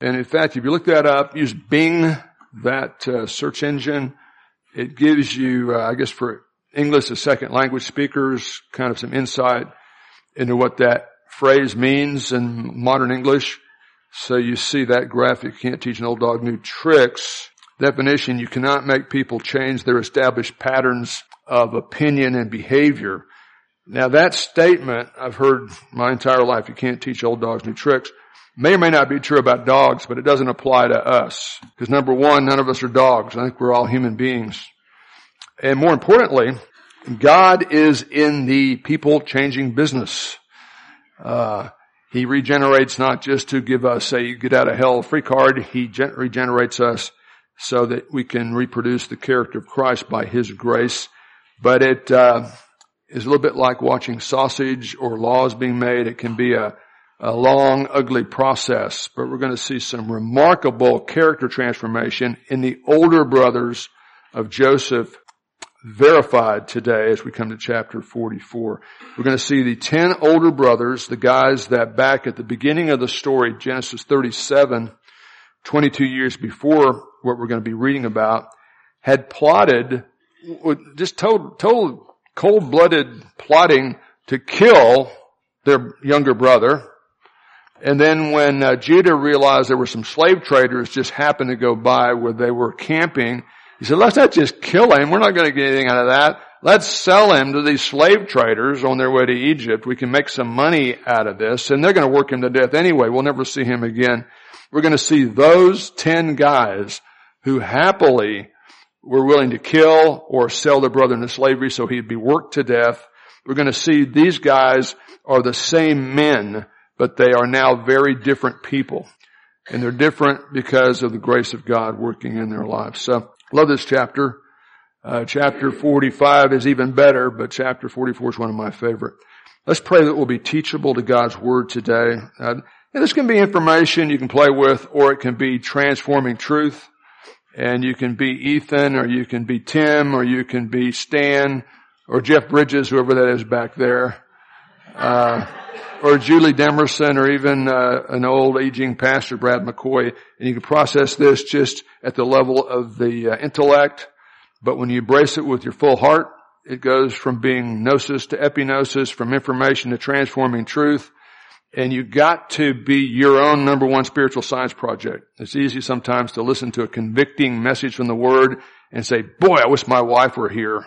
And in fact, if you look that up, use Bing, that uh, search engine. It gives you, uh, I guess for English as second language speakers, kind of some insight into what that phrase means in modern English. So you see that graphic, you can't teach an old dog new tricks. Definition, you cannot make people change their established patterns of opinion and behavior. Now that statement I've heard my entire life, you can't teach old dogs new tricks, may or may not be true about dogs, but it doesn't apply to us. Because number one, none of us are dogs. I think we're all human beings. And more importantly, God is in the people changing business. Uh, he regenerates not just to give us a get out of hell free card. He gen- regenerates us so that we can reproduce the character of Christ by His grace. But it uh, is a little bit like watching sausage or laws being made. It can be a, a long, ugly process. But we're going to see some remarkable character transformation in the older brothers of Joseph verified today as we come to chapter 44. We're going to see the 10 older brothers, the guys that back at the beginning of the story, Genesis 37, 22 years before what we're going to be reading about, had plotted, just told, told cold-blooded plotting to kill their younger brother. And then when uh, Judah realized there were some slave traders just happened to go by where they were camping, he said, let's not just kill him. We're not going to get anything out of that. Let's sell him to these slave traders on their way to Egypt. We can make some money out of this and they're going to work him to death anyway. We'll never see him again. We're going to see those 10 guys who happily were willing to kill or sell their brother into slavery so he'd be worked to death. We're going to see these guys are the same men, but they are now very different people. And they're different because of the grace of God working in their lives. So Love this chapter. Uh, chapter 45 is even better, but chapter 44 is one of my favorite. Let's pray that we'll be teachable to God's Word today. Uh, and this can be information you can play with, or it can be transforming truth. And you can be Ethan, or you can be Tim, or you can be Stan, or Jeff Bridges, whoever that is back there. Uh, or Julie Demerson or even uh, an old aging pastor, Brad McCoy, and you can process this just at the level of the uh, intellect. But when you embrace it with your full heart, it goes from being gnosis to epignosis, from information to transforming truth. And you got to be your own number one spiritual science project. It's easy sometimes to listen to a convicting message from the Word and say, boy, I wish my wife were here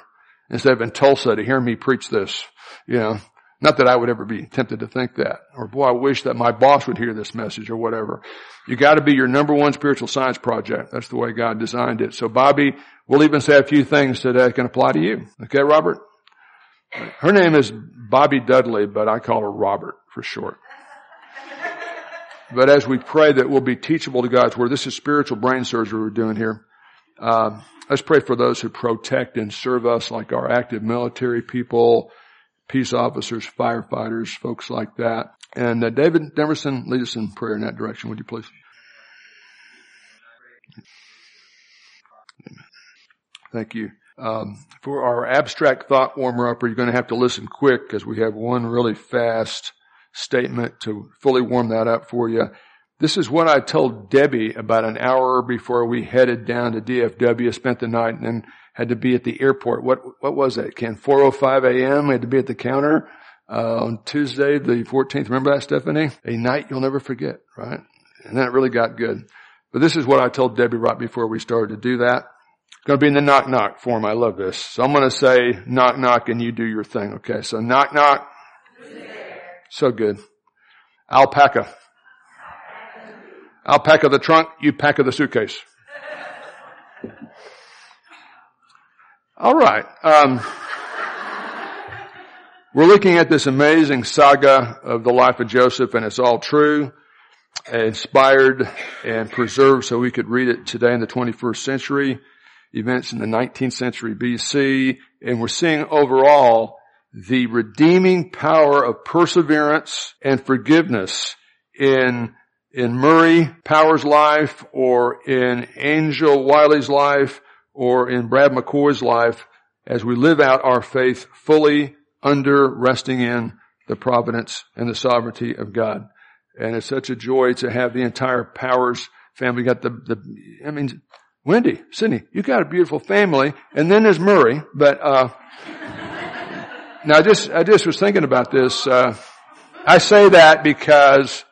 instead of in Tulsa to hear me preach this. You know, not that I would ever be tempted to think that. Or boy, I wish that my boss would hear this message or whatever. You gotta be your number one spiritual science project. That's the way God designed it. So Bobby, we'll even say a few things today that can apply to you. Okay, Robert? Her name is Bobby Dudley, but I call her Robert for short. But as we pray that we'll be teachable to God's Word, this is spiritual brain surgery we're doing here. Uh, let's pray for those who protect and serve us like our active military people, peace officers, firefighters, folks like that. And uh, David Demerson, lead us in prayer in that direction, would you please? Thank you. Um, for our abstract thought warmer up, you're going to have to listen quick because we have one really fast statement to fully warm that up for you. This is what I told Debbie about an hour before we headed down to DFW, spent the night, and then had to be at the airport. What what was that, Ken? 4:05 a.m. had to be at the counter uh, on Tuesday, the 14th. Remember that, Stephanie? A night you'll never forget, right? And that really got good. But this is what I told Debbie right before we started to do that. It's going to be in the knock knock form. I love this. So I'm going to say knock knock and you do your thing. Okay. So knock knock. So good. Alpaca. Alpaca the trunk, you pack of the suitcase. All right. Um, we're looking at this amazing saga of the life of Joseph, and it's all true, inspired, and preserved so we could read it today in the 21st century. Events in the 19th century BC, and we're seeing overall the redeeming power of perseverance and forgiveness in in Murray Power's life or in Angel Wiley's life or in Brad McCoy's life as we live out our faith fully under resting in the providence and the sovereignty of God. And it's such a joy to have the entire Powers family. Got the, the, I mean, Wendy, Sydney, you got a beautiful family. And then there's Murray, but, uh, now I just, I just was thinking about this, uh, I say that because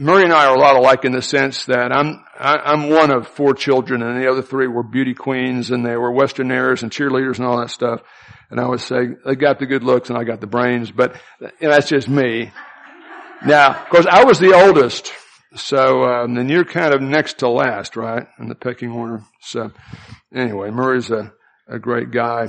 Murray and I are a lot alike in the sense that I'm, I, am one of four children and the other three were beauty queens and they were Westernaires and cheerleaders and all that stuff. And I would say they got the good looks and I got the brains, but that's just me. Now, of course, I was the oldest, so um, then you're kind of next to last, right, in the pecking order. So, anyway, Murray's a, a great guy.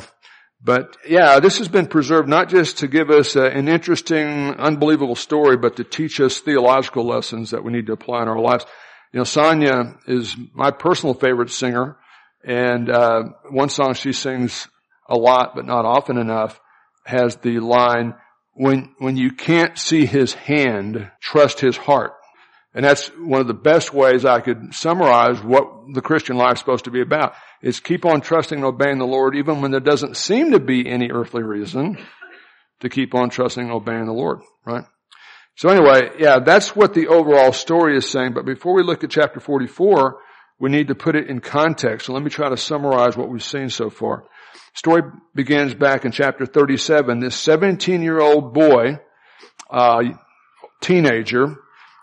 But yeah, this has been preserved not just to give us a, an interesting, unbelievable story, but to teach us theological lessons that we need to apply in our lives. You know, Sonia is my personal favorite singer, and uh, one song she sings a lot, but not often enough, has the line, when, when you can't see his hand, trust his heart. And that's one of the best ways I could summarize what the Christian life is supposed to be about. Is keep on trusting and obeying the Lord even when there doesn't seem to be any earthly reason to keep on trusting and obeying the Lord, right? So anyway, yeah, that's what the overall story is saying. But before we look at chapter 44, we need to put it in context. So let me try to summarize what we've seen so far. Story begins back in chapter 37. This 17 year old boy, uh, teenager,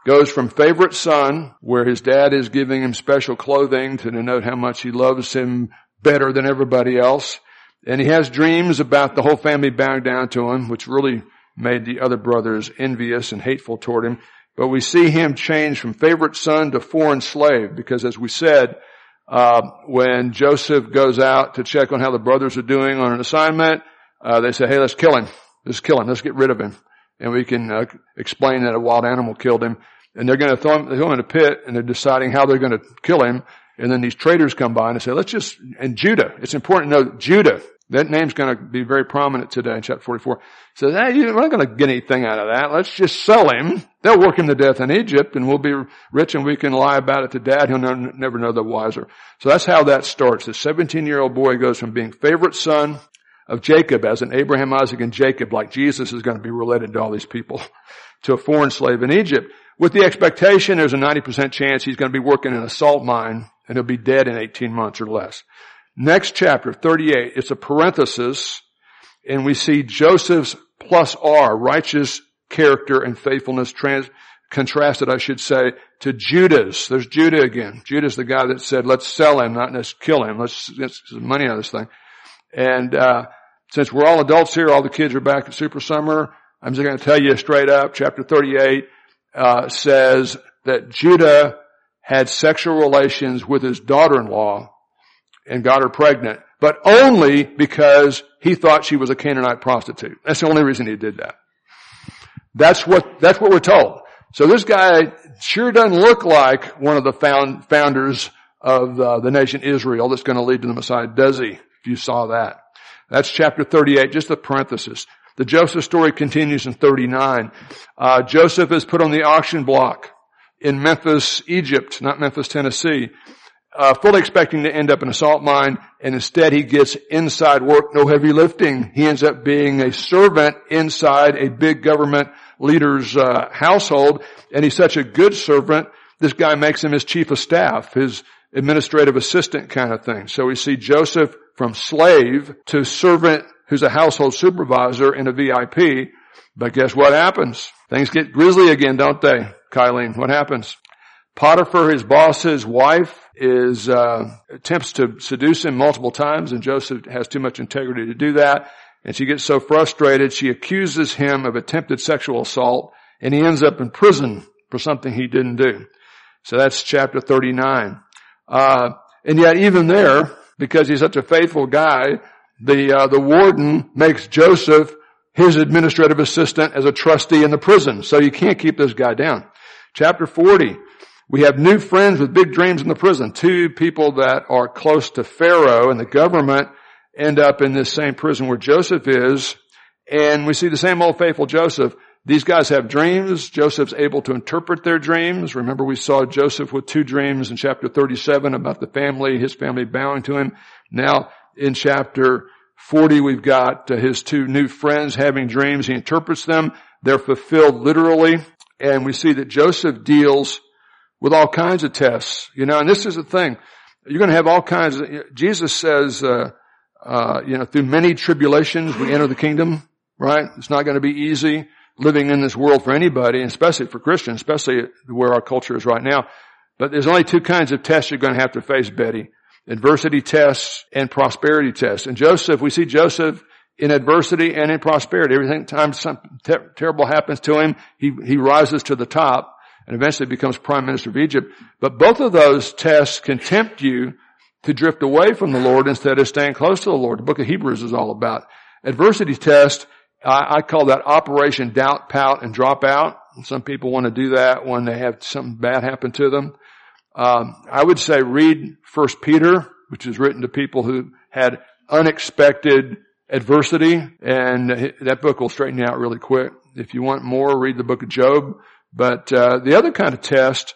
goes from favorite son, where his dad is giving him special clothing to denote how much he loves him better than everybody else. And he has dreams about the whole family bowing down to him, which really made the other brothers envious and hateful toward him. But we see him change from favorite son to foreign slave because as we said, uh, when Joseph goes out to check on how the brothers are doing on an assignment, uh, they say, hey, let's kill him. Let's kill him. Let's get rid of him. And we can uh, explain that a wild animal killed him. And they're going to throw him, throw him in a pit and they're deciding how they're going to kill him. And then these traders come by and they say, let's just, and Judah, it's important to know Judah, that name's going to be very prominent today in chapter 44. Says, hey, we're not going to get anything out of that. Let's just sell him. They'll work him to death in Egypt and we'll be rich and we can lie about it to dad. He'll never know the wiser. So that's how that starts. The 17 year old boy goes from being favorite son of Jacob as in Abraham, Isaac, and Jacob, like Jesus is going to be related to all these people, to a foreign slave in Egypt with the expectation there's a 90% chance he's going to be working in a salt mine and he'll be dead in 18 months or less. Next chapter, 38, it's a parenthesis, and we see Joseph's plus R, righteous character and faithfulness, trans, contrasted, I should say, to Judas. There's Judah again. Judah's the guy that said, let's sell him, not let's kill him. Let's get some money out of this thing. And, uh, since we're all adults here, all the kids are back at Super Summer, I'm just going to tell you straight up, chapter 38, uh, says that Judah had sexual relations with his daughter-in-law and got her pregnant, but only because he thought she was a Canaanite prostitute. That's the only reason he did that. That's what, that's what we're told. So this guy sure doesn't look like one of the found, founders of uh, the nation Israel that's going to lead to the Messiah, does he? If you saw that. That's chapter 38, just a parenthesis. The Joseph story continues in 39. Uh, Joseph is put on the auction block in Memphis, Egypt, not Memphis, Tennessee uh, fully expecting to end up in a salt mine, and instead he gets inside work, no heavy lifting. He ends up being a servant inside a big government leader's uh, household, and he's such a good servant. This guy makes him his chief of staff, his administrative assistant kind of thing. So we see Joseph from slave to servant who's a household supervisor and a VIP. But guess what happens? Things get grisly again, don't they, Kylene? What happens? Potiphar, his boss's wife, is uh, attempts to seduce him multiple times, and Joseph has too much integrity to do that. And she gets so frustrated, she accuses him of attempted sexual assault, and he ends up in prison for something he didn't do. So that's chapter 39. Uh, and yet even there, because he's such a faithful guy, the uh, the warden makes Joseph his administrative assistant as a trustee in the prison. So you can't keep this guy down. Chapter 40. We have new friends with big dreams in the prison. Two people that are close to Pharaoh and the government end up in this same prison where Joseph is. And we see the same old faithful Joseph. These guys have dreams. Joseph's able to interpret their dreams. Remember we saw Joseph with two dreams in chapter 37 about the family, his family bowing to him. Now in chapter 40 we've got his two new friends having dreams. He interprets them. They're fulfilled literally. And we see that Joseph deals with all kinds of tests, you know, and this is the thing. You're going to have all kinds of, Jesus says, uh, uh, you know, through many tribulations we enter the kingdom, right? It's not going to be easy living in this world for anybody, especially for Christians, especially where our culture is right now. But there's only two kinds of tests you're going to have to face, Betty. Adversity tests and prosperity tests. And Joseph, we see Joseph in adversity and in prosperity. Every time something ter- terrible happens to him, he, he rises to the top and eventually becomes prime minister of Egypt. But both of those tests can tempt you to drift away from the Lord instead of staying close to the Lord. The book of Hebrews is all about. Adversity test, I, I call that operation doubt, pout, and drop out. Some people want to do that when they have something bad happen to them. Um, I would say read First Peter, which is written to people who had unexpected adversity, and that book will straighten you out really quick. If you want more, read the book of Job. But uh, the other kind of test,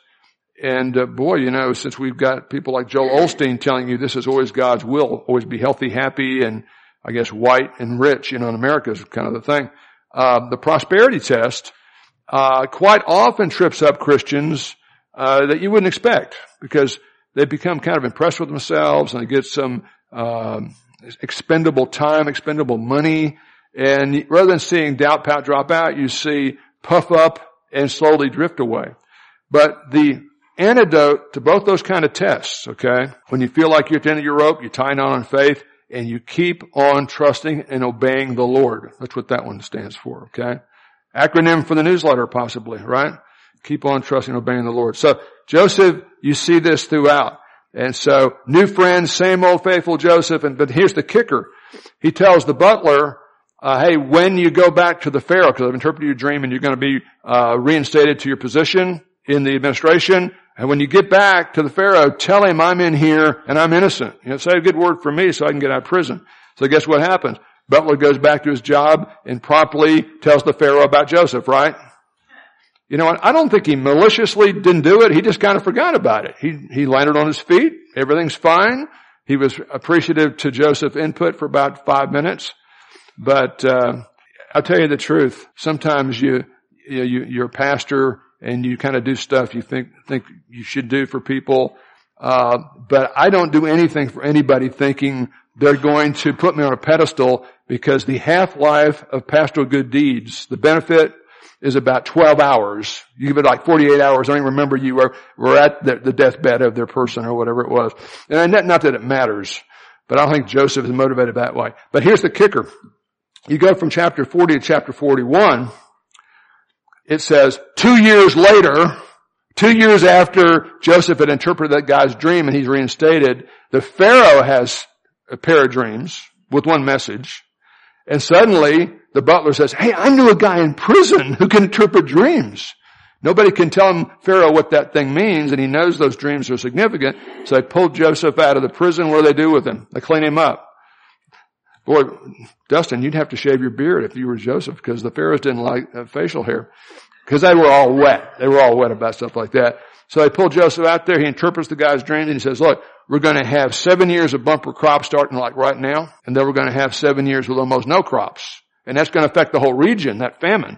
and uh, boy, you know, since we've got people like Joel Osteen telling you this is always God's will, always be healthy, happy, and I guess white and rich, you know, in America is kind of the thing. Uh, the prosperity test uh, quite often trips up Christians uh, that you wouldn't expect because they become kind of impressed with themselves and they get some um, expendable time, expendable money, and rather than seeing doubt, pout, drop out, you see puff up and slowly drift away. But the antidote to both those kind of tests, okay, when you feel like you're at the end of your rope, you tie on on faith, and you keep on trusting and obeying the Lord. That's what that one stands for, okay? Acronym for the newsletter possibly, right? Keep on trusting and obeying the Lord. So Joseph, you see this throughout. And so new friends, same old faithful Joseph. And, but here's the kicker. He tells the butler, uh, hey, when you go back to the Pharaoh, because I've interpreted your dream and you're going to be, uh, reinstated to your position in the administration. And when you get back to the Pharaoh, tell him I'm in here and I'm innocent. You know, say a good word for me so I can get out of prison. So guess what happens? Butler goes back to his job and promptly tells the Pharaoh about Joseph, right? You know? I don't think he maliciously didn't do it. He just kind of forgot about it. He, he landed on his feet. Everything's fine. He was appreciative to Joseph's input for about five minutes. But, uh, I'll tell you the truth. Sometimes you, you, you you're a pastor and you kind of do stuff you think, think you should do for people. Uh, but I don't do anything for anybody thinking they're going to put me on a pedestal because the half-life of pastoral good deeds, the benefit is about 12 hours. You give it like 48 hours. I don't even remember you were, were at the, the deathbed of their person or whatever it was. And not, not that it matters, but I don't think Joseph is motivated that way. But here's the kicker. You go from chapter 40 to chapter 41. It says two years later, two years after Joseph had interpreted that guy's dream and he's reinstated, the Pharaoh has a pair of dreams with one message. And suddenly the butler says, hey, I knew a guy in prison who can interpret dreams. Nobody can tell him, Pharaoh, what that thing means, and he knows those dreams are significant. So they pulled Joseph out of the prison. What do they do with him? They clean him up. Boy, Dustin, you'd have to shave your beard if you were Joseph, because the Pharaohs didn't like uh, facial hair. Because they were all wet. They were all wet about stuff like that. So they pull Joseph out there. He interprets the guy's dreams and he says, look, we're going to have seven years of bumper crops starting like right now. And then we're going to have seven years with almost no crops. And that's going to affect the whole region, that famine.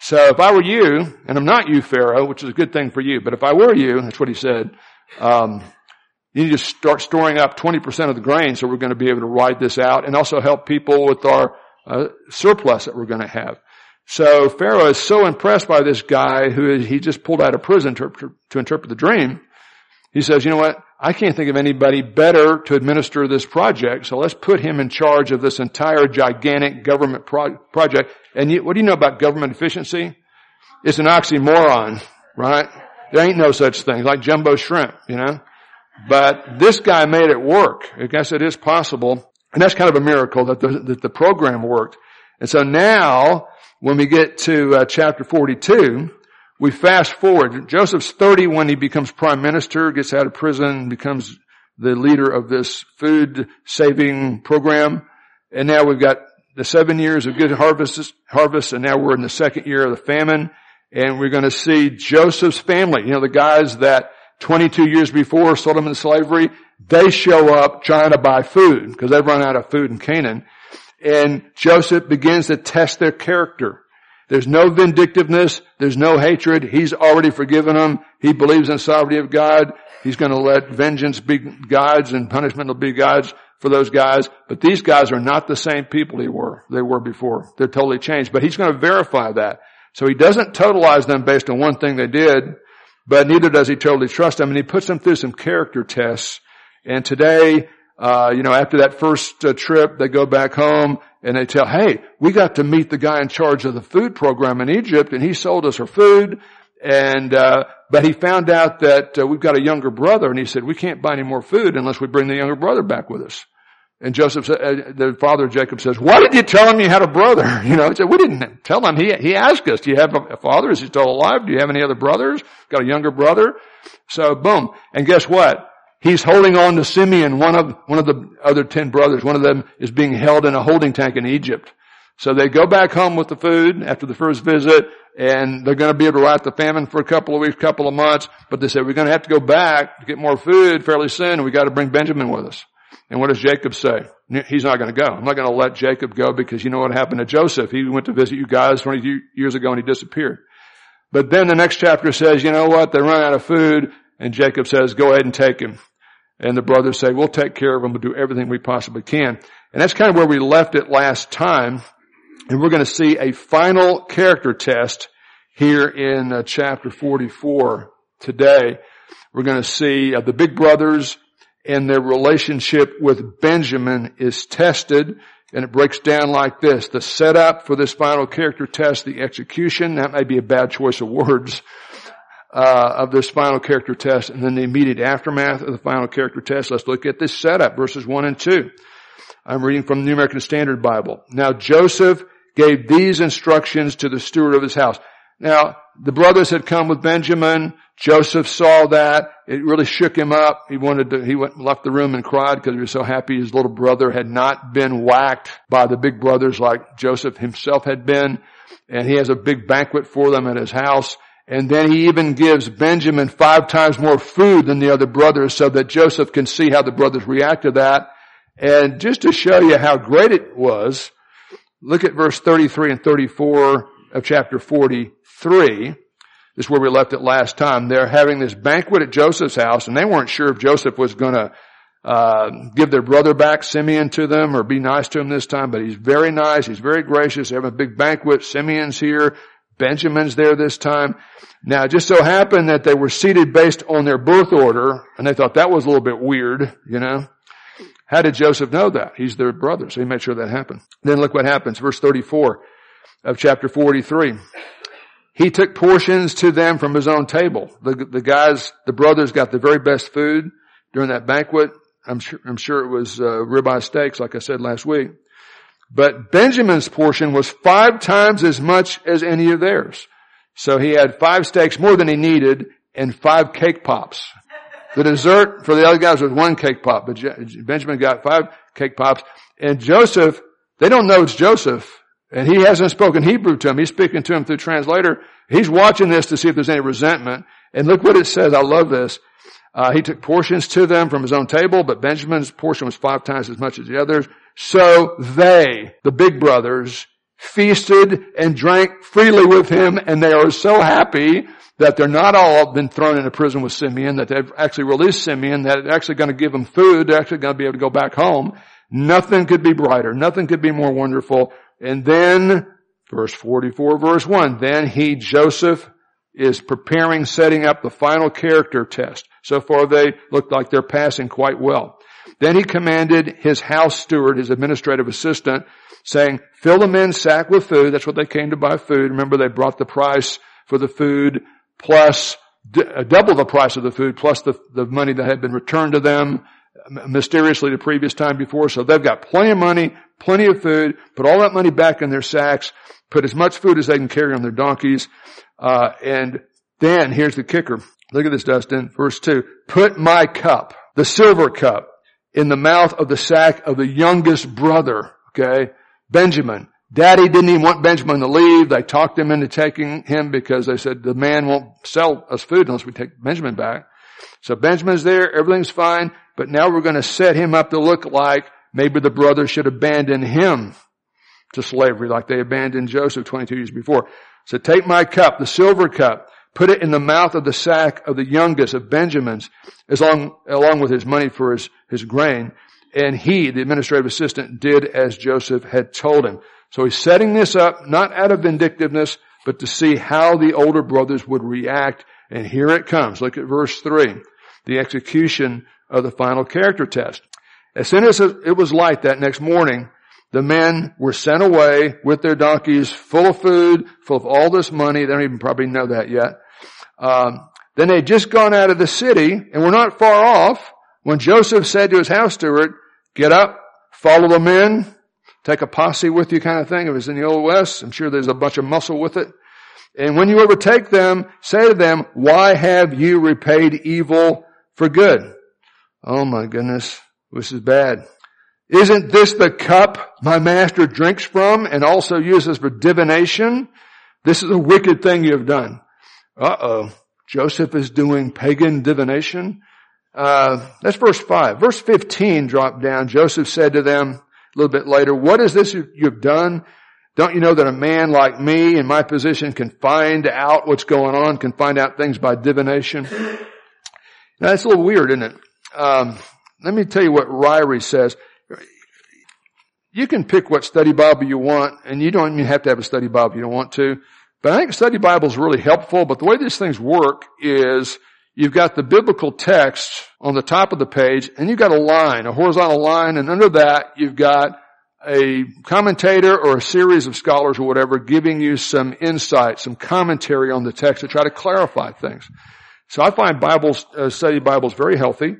So if I were you, and I'm not you, Pharaoh, which is a good thing for you, but if I were you, that's what he said, um, you need to start storing up 20% of the grain so we're going to be able to ride this out and also help people with our uh, surplus that we're going to have. So Pharaoh is so impressed by this guy who he just pulled out of prison to, to interpret the dream. He says, you know what? I can't think of anybody better to administer this project, so let's put him in charge of this entire gigantic government pro- project. And you, what do you know about government efficiency? It's an oxymoron, right? There ain't no such thing, like jumbo shrimp, you know? But this guy made it work. I guess it is possible. And that's kind of a miracle that the, that the program worked. And so now, when we get to uh, chapter 42, we fast forward. Joseph's 30 when he becomes prime minister, gets out of prison, becomes the leader of this food saving program. And now we've got the seven years of good harvests, harvest, and now we're in the second year of the famine. And we're going to see Joseph's family, you know, the guys that 22 years before sold him into slavery, they show up trying to buy food because they've run out of food in Canaan. And Joseph begins to test their character. There's no vindictiveness. There's no hatred. He's already forgiven them. He believes in sovereignty of God. He's going to let vengeance be God's and punishment will be God's for those guys. But these guys are not the same people they were, they were before. They're totally changed. But he's going to verify that. So he doesn't totalize them based on one thing they did, but neither does he totally trust them. And he puts them through some character tests. And today, uh, you know, after that first uh, trip, they go back home and they tell, hey, we got to meet the guy in charge of the food program in Egypt and he sold us our food. And, uh, but he found out that uh, we've got a younger brother and he said, we can't buy any more food unless we bring the younger brother back with us. And Joseph said, uh, the father of Jacob says, why did you tell him you had a brother? You know, he said, we didn't tell him. He, he asked us, do you have a father? Is he still alive? Do you have any other brothers? Got a younger brother? So boom. And guess what? He's holding on to Simeon, one of, one of the other ten brothers. One of them is being held in a holding tank in Egypt. So they go back home with the food after the first visit and they're going to be able to ride the famine for a couple of weeks, couple of months, but they said we're going to have to go back to get more food fairly soon and we got to bring Benjamin with us. And what does Jacob say? He's not going to go. I'm not going to let Jacob go because you know what happened to Joseph. He went to visit you guys 20 years ago and he disappeared. But then the next chapter says, you know what? They run out of food and Jacob says, go ahead and take him. And the brothers say, we'll take care of them. We'll do everything we possibly can. And that's kind of where we left it last time. And we're going to see a final character test here in uh, chapter 44 today. We're going to see uh, the big brothers and their relationship with Benjamin is tested and it breaks down like this. The setup for this final character test, the execution, that may be a bad choice of words, uh, of this final character test and then the immediate aftermath of the final character test. Let's look at this setup, verses 1 and 2. I'm reading from the New American Standard Bible. Now Joseph gave these instructions to the steward of his house. Now, the brothers had come with Benjamin. Joseph saw that. It really shook him up. He wanted to, he went, left the room and cried because he was so happy his little brother had not been whacked by the big brothers like Joseph himself had been. And he has a big banquet for them at his house. And then he even gives Benjamin five times more food than the other brothers so that Joseph can see how the brothers react to that. And just to show you how great it was, look at verse 33 and 34 of chapter 43. This is where we left it last time. They're having this banquet at Joseph's house and they weren't sure if Joseph was going to uh, give their brother back, Simeon, to them or be nice to him this time, but he's very nice. He's very gracious. They have a big banquet. Simeon's here. Benjamin's there this time. Now, it just so happened that they were seated based on their birth order, and they thought that was a little bit weird, you know. How did Joseph know that? He's their brother, so he made sure that happened. Then look what happens, verse 34 of chapter 43. He took portions to them from his own table. The, the guys, the brothers got the very best food during that banquet. I'm sure, I'm sure it was, uh, ribeye steaks, like I said last week. But Benjamin's portion was five times as much as any of theirs. So he had five steaks more than he needed and five cake pops. The dessert for the other guys was one cake pop, but Benjamin got five cake pops. And Joseph, they don't know it's Joseph, and he hasn't spoken Hebrew to him. He's speaking to him through translator. He's watching this to see if there's any resentment. And look what it says. I love this. Uh, he took portions to them from his own table, but Benjamin's portion was five times as much as the others. So they, the big brothers, feasted and drank freely with him and they are so happy that they're not all been thrown into prison with Simeon, that they've actually released Simeon, that they're actually going to give them food, they're actually going to be able to go back home. Nothing could be brighter. Nothing could be more wonderful. And then, verse 44, verse 1, then he, Joseph, is preparing, setting up the final character test. So far they look like they're passing quite well. Then he commanded his house steward, his administrative assistant, saying, fill the men's sack with food. That's what they came to buy food. Remember they brought the price for the food plus d- uh, double the price of the food plus the, the money that had been returned to them mysteriously the previous time before. So they've got plenty of money, plenty of food, put all that money back in their sacks, put as much food as they can carry on their donkeys, uh, and then here's the kicker. Look at this, Dustin. Verse two. Put my cup, the silver cup, in the mouth of the sack of the youngest brother, okay? Benjamin. Daddy didn't even want Benjamin to leave. They talked him into taking him because they said the man won't sell us food unless we take Benjamin back. So Benjamin's there, everything's fine, but now we're going to set him up to look like maybe the brother should abandon him. to slavery like they abandoned Joseph 22 years before. So take my cup, the silver cup, put it in the mouth of the sack of the youngest of Benjamin's, as long, along with his money for his, his grain. And he, the administrative assistant, did as Joseph had told him. So he's setting this up, not out of vindictiveness, but to see how the older brothers would react. And here it comes. Look at verse three. The execution of the final character test. As soon as it was light that next morning, the men were sent away with their donkeys full of food, full of all this money. They don't even probably know that yet. Um, then they'd just gone out of the city and were not far off when Joseph said to his house steward, get up, follow the men, take a posse with you kind of thing. It was in the Old West. I'm sure there's a bunch of muscle with it. And when you overtake them, say to them, why have you repaid evil for good? Oh my goodness. This is bad. Isn't this the cup my master drinks from and also uses for divination? This is a wicked thing you have done. Uh-oh. Joseph is doing pagan divination. Uh, that's verse 5. Verse 15 dropped down. Joseph said to them a little bit later, what is this you've done? Don't you know that a man like me in my position can find out what's going on, can find out things by divination? Now, that's a little weird, isn't it? Um, let me tell you what Ryrie says. You can pick what study Bible you want, and you don't even have to have a study Bible you don't want to. But I think study Bible is really helpful. But the way these things work is you've got the biblical text on the top of the page, and you've got a line, a horizontal line, and under that you've got a commentator or a series of scholars or whatever giving you some insight, some commentary on the text to try to clarify things. So I find Bibles, uh, study Bibles very healthy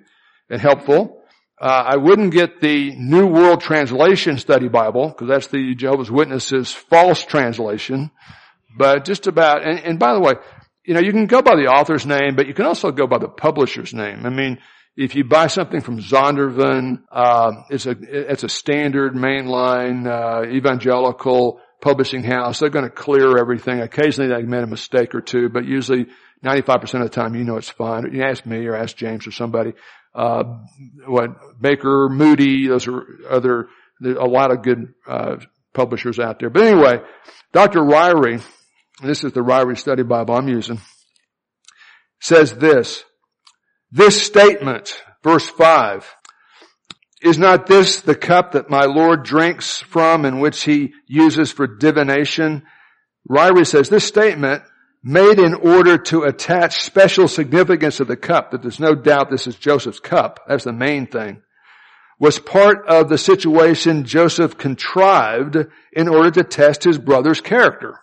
and helpful. Uh, I wouldn't get the New World Translation Study Bible because that's the Jehovah's Witnesses false translation. But just about, and, and by the way, you know, you can go by the author's name, but you can also go by the publisher's name. I mean, if you buy something from Zondervan, uh, it's a it's a standard mainline uh, evangelical publishing house. They're going to clear everything. Occasionally they made a mistake or two, but usually 95% of the time you know it's fine. You ask me or ask James or somebody uh, what Baker, Moody, those are other, a lot of good uh, publishers out there. But anyway, Dr. Ryrie, this is the Ryrie Study Bible I'm using, says this, this statement, verse 5, is not this the cup that my Lord drinks from and which he uses for divination? Ryrie says this statement made in order to attach special significance to the cup, that there's no doubt this is Joseph's cup, that's the main thing, was part of the situation Joseph contrived in order to test his brother's character.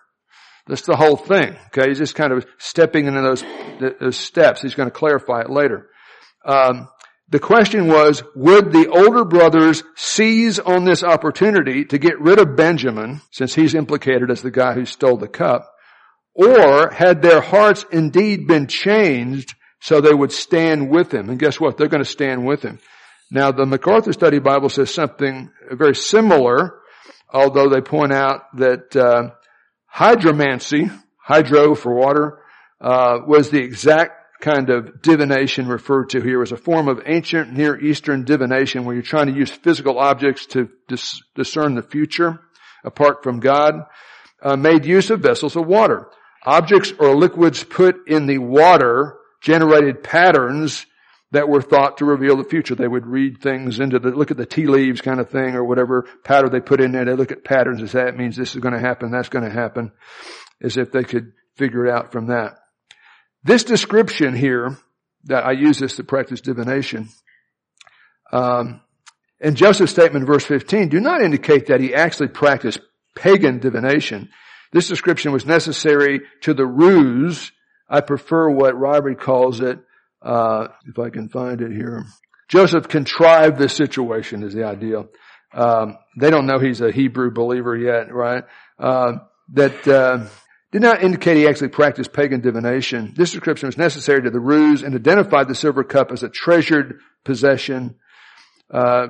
That's the whole thing. Okay, he's just kind of stepping into those, those steps. He's going to clarify it later. Um, the question was, would the older brothers seize on this opportunity to get rid of Benjamin, since he's implicated as the guy who stole the cup, or had their hearts indeed been changed so they would stand with him? And guess what? They're going to stand with him. Now the MacArthur Study Bible says something very similar, although they point out that uh, hydromancy, hydro for water, uh, was the exact kind of divination referred to here as a form of ancient Near Eastern divination where you're trying to use physical objects to dis- discern the future apart from God, uh, made use of vessels of water. Objects or liquids put in the water generated patterns that were thought to reveal the future. They would read things into the, look at the tea leaves kind of thing or whatever pattern they put in there. They look at patterns and say that means this is going to happen, that's going to happen, as if they could figure it out from that. This description here, that I use this to practice divination, um, and Joseph's statement in verse 15 do not indicate that he actually practiced pagan divination. This description was necessary to the ruse. I prefer what Robert calls it, uh, if I can find it here. Joseph contrived this situation is the idea. Um, they don't know he's a Hebrew believer yet, right? Uh, that uh, did not indicate he actually practiced pagan divination. This description was necessary to the ruse and identified the silver cup as a treasured possession. Uh,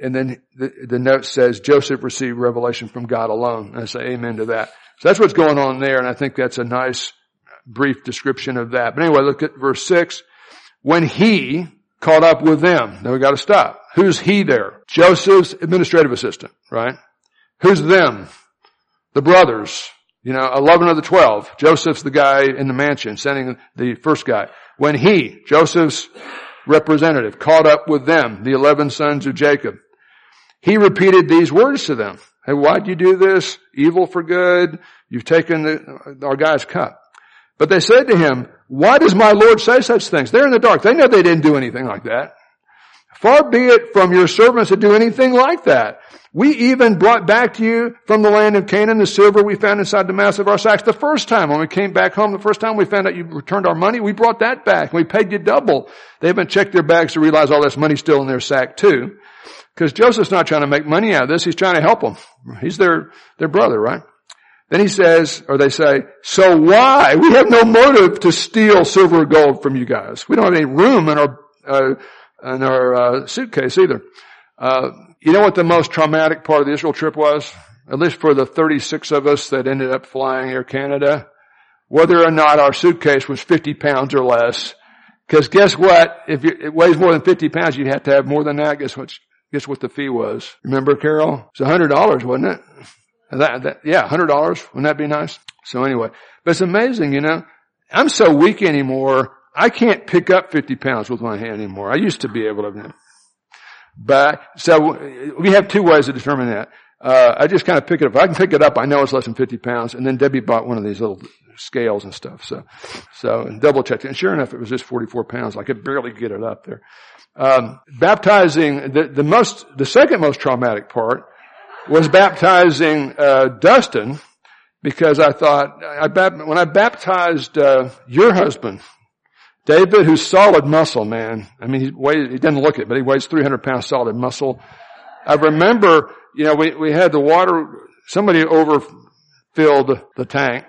and then the, the, note says Joseph received revelation from God alone. I say amen to that. So that's what's going on there, and I think that's a nice brief description of that. But anyway, look at verse six. When he caught up with them, now we got to stop. Who's he there? Joseph's administrative assistant, right? Who's them? The brothers. You know, 11 of the 12. Joseph's the guy in the mansion, sending the first guy. When he, Joseph's representative, caught up with them, the 11 sons of Jacob, he repeated these words to them. Hey, why'd you do this? Evil for good. You've taken the, our guy's cup. But they said to him, why does my Lord say such things? They're in the dark. They know they didn't do anything like that. Far be it from your servants to do anything like that. We even brought back to you from the land of Canaan the silver we found inside the mass of our sacks the first time. When we came back home the first time we found out you returned our money, we brought that back. We paid you double. They haven't checked their bags to realize all this money's still in their sack too. Because Joseph's not trying to make money out of this. He's trying to help them. He's their, their brother, right? Then he says, or they say, so why? We have no motive to steal silver or gold from you guys. We don't have any room in our, uh, in our uh, suitcase either. Uh, you know what the most traumatic part of the Israel trip was? At least for the 36 of us that ended up flying Air Canada. Whether or not our suitcase was 50 pounds or less. Cause guess what? If it weighs more than 50 pounds, you'd have to have more than that. Guess what, guess what the fee was? Remember Carol? It's $100, wasn't it? That, that, yeah, $100. Wouldn't that be nice? So anyway, but it's amazing, you know. I'm so weak anymore. I can't pick up 50 pounds with one hand anymore. I used to be able to. But, so we have two ways to determine that. Uh, I just kind of pick it up. If I can pick it up, I know it's less than 50 pounds. And then Debbie bought one of these little scales and stuff. So, so, double checked it. And sure enough, it was just 44 pounds. I could barely get it up there. Um, baptizing, the, the most, the second most traumatic part was baptizing, uh, Dustin because I thought, I, when I baptized, uh, your husband, David, who's solid muscle, man. I mean, he doesn't look it, but he weighs 300 pounds solid muscle. I remember, you know, we, we had the water, somebody overfilled the tank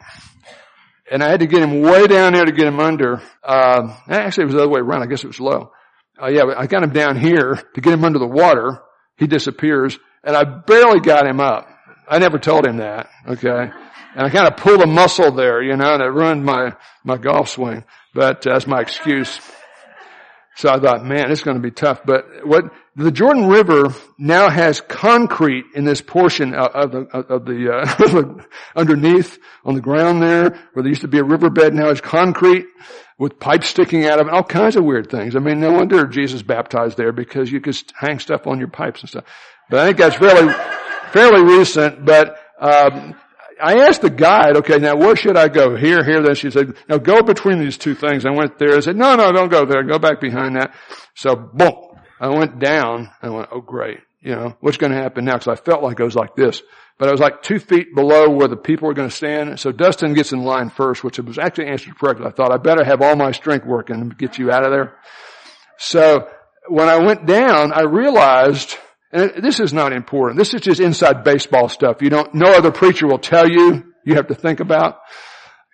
and I had to get him way down there to get him under. Uh, actually it was the other way around. I guess it was low. Uh, yeah, I got him down here to get him under the water. He disappears and I barely got him up. I never told him that. Okay. And I kind of pulled a muscle there, you know, and it ruined my, my golf swing. But uh, that's my excuse. So I thought, man, it's going to be tough. But what the Jordan River now has concrete in this portion of the, of the uh, underneath on the ground there, where there used to be a riverbed. Now it's concrete with pipes sticking out of it, all kinds of weird things. I mean, no wonder Jesus baptized there because you could hang stuff on your pipes and stuff. But I think that's fairly fairly recent. But um, I asked the guide, okay, now where should I go? Here, here, then she said, now go between these two things. I went there. I said, no, no, don't go there. Go back behind that. So, boom. I went down. I went, oh great. You know, what's going to happen now? Cause I felt like I was like this. But I was like two feet below where the people were going to stand. So Dustin gets in line first, which was actually answered correctly. I thought I better have all my strength working to get you out of there. So when I went down, I realized and this is not important. This is just inside baseball stuff. You don't, no other preacher will tell you, you have to think about,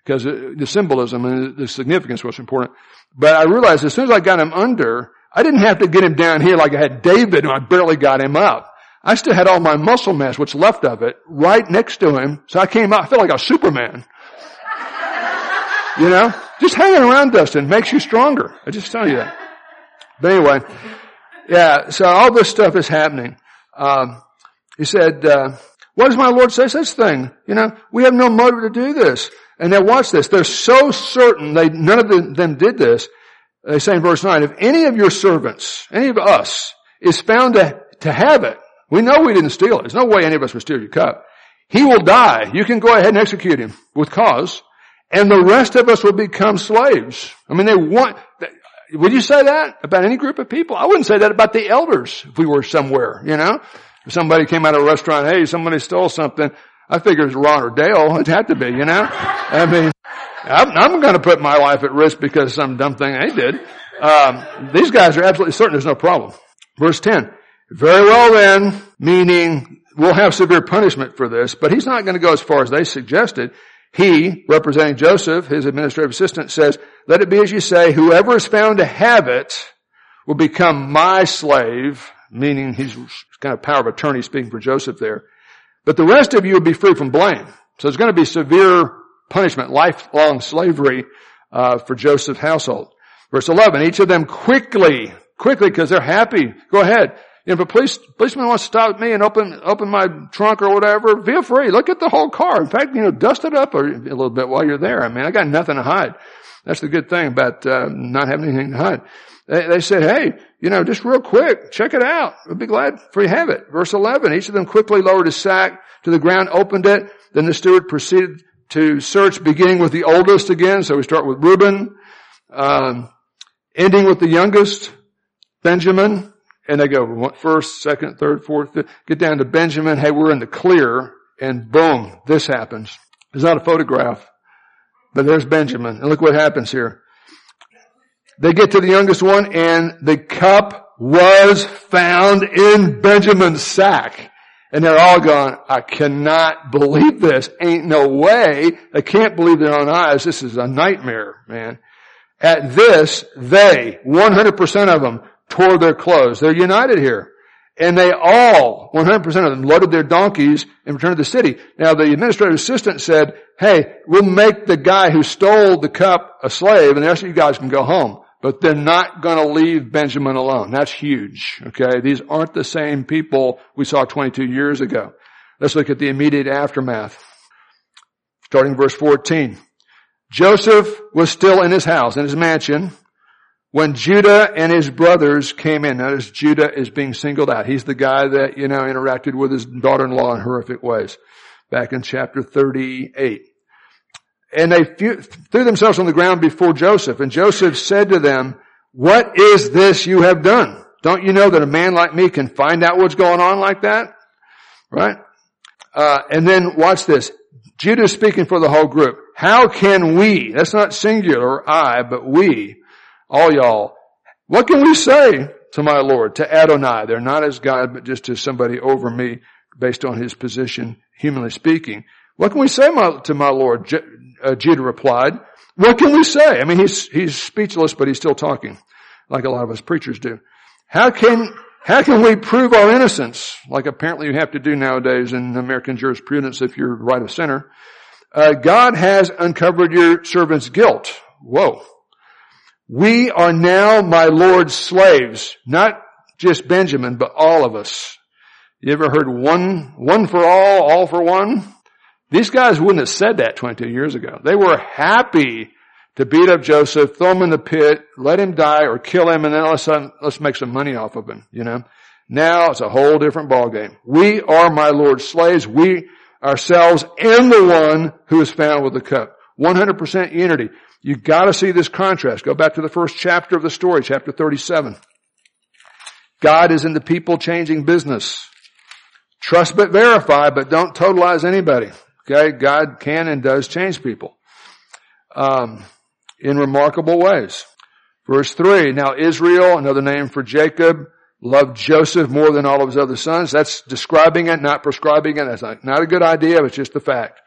because the symbolism and the significance was important. But I realized as soon as I got him under, I didn't have to get him down here like I had David and I barely got him up. I still had all my muscle mass, what's left of it, right next to him. So I came out, I felt like a Superman. you know? Just hanging around Dustin makes you stronger. I just tell you that. But anyway, yeah, so all this stuff is happening. Um, he said, uh, what does my Lord say such thing? You know, we have no motive to do this. And now watch this. They're so certain they, none of them did this. They say in verse 9, if any of your servants, any of us, is found to, to have it, we know we didn't steal it. There's no way any of us would steal your cup. He will die. You can go ahead and execute him with cause. And the rest of us will become slaves. I mean, they want, would you say that about any group of people? I wouldn't say that about the elders if we were somewhere, you know? If somebody came out of a restaurant, hey, somebody stole something, I figure it's Ron or Dale. It had to be, you know? I mean, I'm, I'm going to put my life at risk because some dumb thing they did. Um, these guys are absolutely certain there's no problem. Verse 10. Very well then, meaning we'll have severe punishment for this, but he's not going to go as far as they suggested. He, representing Joseph, his administrative assistant, says, let it be as you say, whoever is found to have it will become my slave, meaning he's kind of power of attorney speaking for Joseph there. But the rest of you will be free from blame. So there's going to be severe punishment, lifelong slavery uh, for Joseph's household. Verse 11, each of them quickly, quickly because they're happy. Go ahead. If a police, policeman wants to stop me and open, open my trunk or whatever, feel free. Look at the whole car. In fact, you know, dust it up a, little bit while you're there. I mean, I got nothing to hide. That's the good thing about uh, not having anything to hide. They, they said, hey, you know, just real quick, check it out. We'll be glad for you have it. Verse 11, each of them quickly lowered his sack to the ground, opened it. Then the steward proceeded to search, beginning with the oldest again. So we start with Reuben, um, ending with the youngest, Benjamin. And they go first, second, third, fourth, fifth, get down to Benjamin. Hey, we're in the clear. And boom, this happens. It's not a photograph, but there's Benjamin. And look what happens here. They get to the youngest one and the cup was found in Benjamin's sack. And they're all gone, I cannot believe this. Ain't no way. They can't believe their own eyes. This is a nightmare, man. At this, they, 100% of them, tore their clothes. They're united here. And they all, 100% of them, loaded their donkeys and returned to the city. Now the administrative assistant said, hey, we'll make the guy who stole the cup a slave and the rest of you guys can go home but they're not going to leave Benjamin alone. That's huge. Okay. These aren't the same people we saw 22 years ago. Let's look at the immediate aftermath. Starting verse 14. Joseph was still in his house, in his mansion, when Judah and his brothers came in. Notice Judah is being singled out. He's the guy that, you know, interacted with his daughter-in-law in horrific ways. Back in chapter 38. And they threw themselves on the ground before Joseph. And Joseph said to them, what is this you have done? Don't you know that a man like me can find out what's going on like that? Right? Uh, and then watch this. Judah speaking for the whole group. How can we, that's not singular, I, but we, all y'all, what can we say to my Lord, to Adonai? They're not as God, but just as somebody over me based on his position, humanly speaking. What can we say my, to my Lord? uh, Judah replied, what can we say? I mean, he's, he's speechless, but he's still talking, like a lot of us preachers do. How can, how can we prove our innocence? Like apparently you have to do nowadays in American jurisprudence if you're right of center. Uh, God has uncovered your servant's guilt. Whoa. We are now my Lord's slaves, not just Benjamin, but all of us. You ever heard one, one for all, all for one? These guys wouldn't have said that 22 years ago. They were happy to beat up Joseph, throw him in the pit, let him die or kill him, and then let's, let's make some money off of him, you know. Now it's a whole different ballgame. We are my Lord's slaves. We ourselves and the one who is found with the cup. 100% unity. You gotta see this contrast. Go back to the first chapter of the story, chapter 37. God is in the people changing business. Trust but verify, but don't totalize anybody. Okay, God can and does change people um, in remarkable ways. Verse three. Now Israel, another name for Jacob, loved Joseph more than all of his other sons. That's describing it, not prescribing it. That's not, not a good idea, but it's just a fact.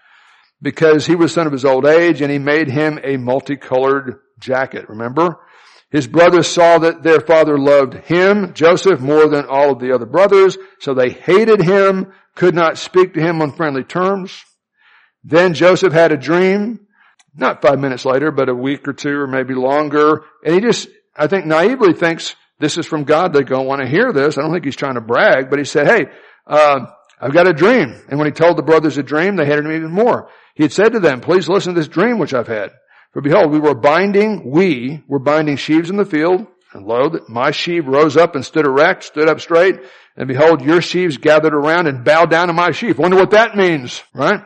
Because he was son of his old age, and he made him a multicolored jacket. Remember? His brothers saw that their father loved him, Joseph, more than all of the other brothers, so they hated him, could not speak to him on friendly terms. Then Joseph had a dream, not five minutes later, but a week or two or maybe longer. And he just, I think naively thinks this is from God. They don't want to hear this. I don't think he's trying to brag, but he said, hey, uh, I've got a dream. And when he told the brothers a dream, they hated him even more. He had said to them, please listen to this dream which I've had. For behold, we were binding, we were binding sheaves in the field, and lo, that my sheaf rose up and stood erect, stood up straight, and behold, your sheaves gathered around and bowed down to my sheaf. Wonder what that means, right?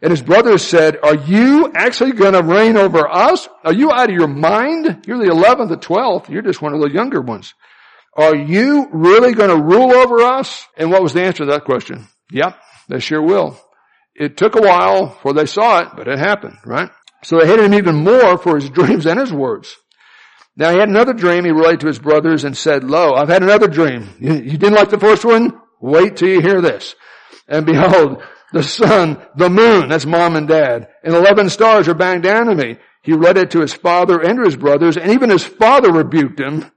And his brothers said, are you actually going to reign over us? Are you out of your mind? You're the 11th, the 12th. You're just one of the younger ones. Are you really going to rule over us? And what was the answer to that question? Yep, they sure will. It took a while before they saw it, but it happened, right? So they hated him even more for his dreams and his words. Now he had another dream he related to his brothers and said, lo, I've had another dream. You, you didn't like the first one? Wait till you hear this. And behold, the sun, the moon, that's mom and dad, and eleven stars are bowing down to me. He read it to his father and to his brothers, and even his father rebuked him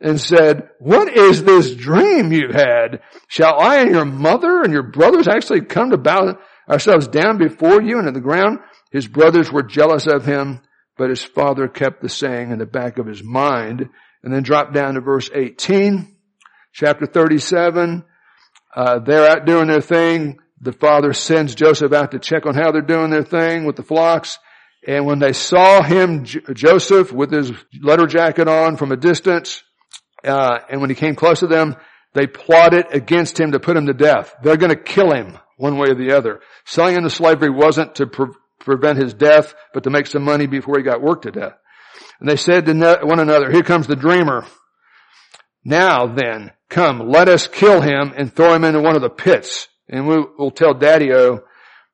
and said, what is this dream you had? Shall I and your mother and your brothers actually come to bow ourselves down before you and to the ground? His brothers were jealous of him, but his father kept the saying in the back of his mind. And then drop down to verse 18. chapter 37. Uh, they're out doing their thing. The father sends Joseph out to check on how they're doing their thing with the flocks. And when they saw him, J- Joseph, with his letter jacket on from a distance, uh, and when he came close to them, they plotted against him to put him to death. They're going to kill him one way or the other. Selling into slavery wasn't to pre- prevent his death, but to make some money before he got worked to death. And they said to one another, here comes the dreamer. Now then, come, let us kill him and throw him into one of the pits. And we'll, we'll tell Daddy-O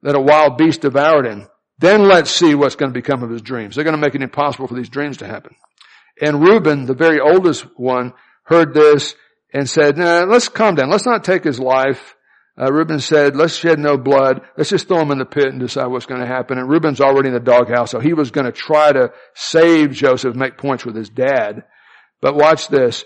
that a wild beast devoured him. Then let's see what's going to become of his dreams. They're going to make it impossible for these dreams to happen. And Reuben, the very oldest one, heard this and said, nah, let's calm down. Let's not take his life. Uh, Reuben said, let's shed no blood. Let's just throw him in the pit and decide what's going to happen. And Reuben's already in the doghouse, so he was going to try to save Joseph, make points with his dad. But watch this.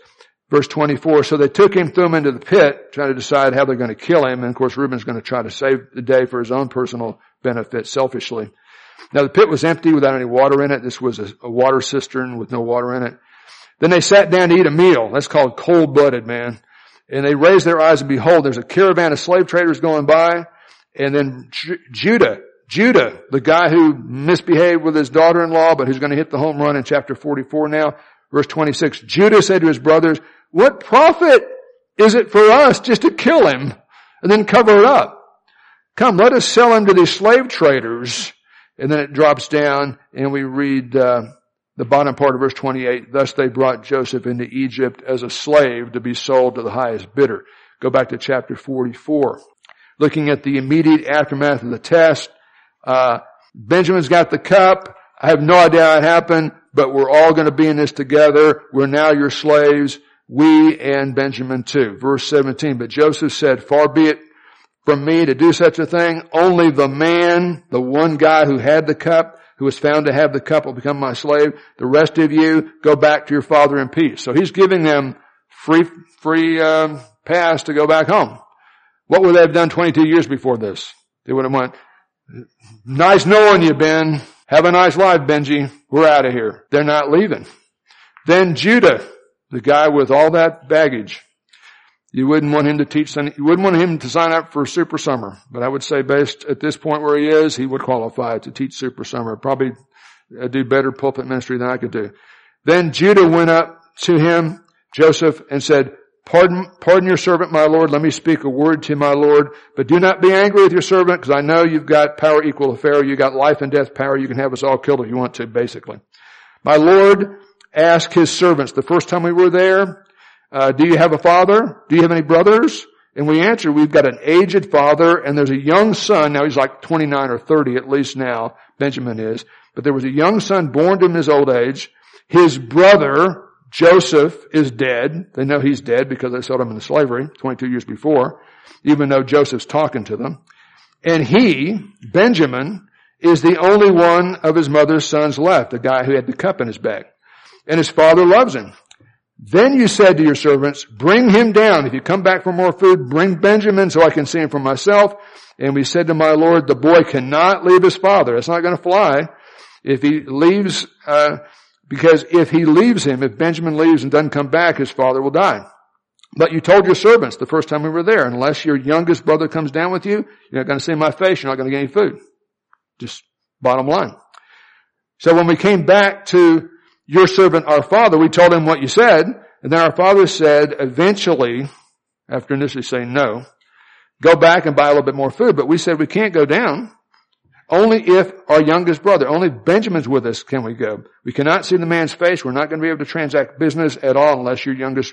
Verse 24, so they took him, threw him into the pit, trying to decide how they're going to kill him. And of course, Reuben's going to try to save the day for his own personal benefit, selfishly. Now the pit was empty without any water in it. This was a, a water cistern with no water in it. Then they sat down to eat a meal. That's called cold-blooded, man. And they raised their eyes and behold, there's a caravan of slave traders going by. And then J- Judah, Judah, the guy who misbehaved with his daughter-in-law, but who's going to hit the home run in chapter 44 now, verse 26. Judah said to his brothers, what profit is it for us just to kill him and then cover it up? Come, let us sell him to these slave traders. And then it drops down and we read, uh, the bottom part of verse 28, thus they brought Joseph into Egypt as a slave to be sold to the highest bidder. Go back to chapter 44. Looking at the immediate aftermath of the test, uh, Benjamin's got the cup. I have no idea how it happened, but we're all going to be in this together. We're now your slaves, we and Benjamin too. Verse 17, but Joseph said, far be it from me to do such a thing. Only the man, the one guy who had the cup, who was found to have the will become my slave. The rest of you go back to your father in peace. So he's giving them free, free um, pass to go back home. What would they have done 22 years before this? They would have went, nice knowing you, Ben. Have a nice life, Benji. We're out of here. They're not leaving. Then Judah, the guy with all that baggage, you wouldn't want him to teach, you wouldn't want him to sign up for Super Summer. But I would say based at this point where he is, he would qualify to teach Super Summer. Probably uh, do better pulpit ministry than I could do. Then Judah went up to him, Joseph, and said, Pardon, pardon your servant, my Lord. Let me speak a word to my Lord. But do not be angry with your servant, because I know you've got power equal to Pharaoh. You've got life and death power. You can have us all killed if you want to, basically. My Lord asked his servants the first time we were there, uh, do you have a father? Do you have any brothers? And we answer, we've got an aged father and there's a young son. Now he's like 29 or 30 at least now. Benjamin is. But there was a young son born to him in his old age. His brother, Joseph, is dead. They know he's dead because they sold him into slavery 22 years before, even though Joseph's talking to them. And he, Benjamin, is the only one of his mother's sons left, the guy who had the cup in his bag. And his father loves him. Then you said to your servants, bring him down. If you come back for more food, bring Benjamin so I can see him for myself. And we said to my Lord, the boy cannot leave his father. It's not going to fly. If he leaves, uh, because if he leaves him, if Benjamin leaves and doesn't come back, his father will die. But you told your servants the first time we were there, unless your youngest brother comes down with you, you're not going to see my face, you're not going to get any food. Just bottom line. So when we came back to your servant our father, we told him what you said, and then our father said, eventually, after initially saying no, go back and buy a little bit more food. But we said we can't go down. Only if our youngest brother, only Benjamin's with us can we go. We cannot see the man's face. We're not going to be able to transact business at all unless your youngest,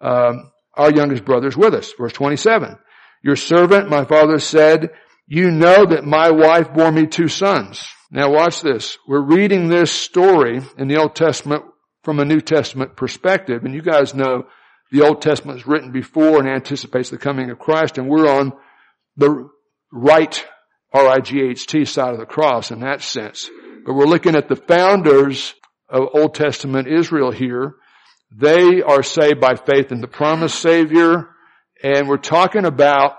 um, our youngest brother is with us. Verse 27. Your servant, my father said, you know that my wife bore me two sons. Now watch this. We're reading this story in the Old Testament from a New Testament perspective. And you guys know the Old Testament is written before and anticipates the coming of Christ. And we're on the right R-I-G-H-T side of the cross in that sense. But we're looking at the founders of Old Testament Israel here. They are saved by faith in the promised Savior. And we're talking about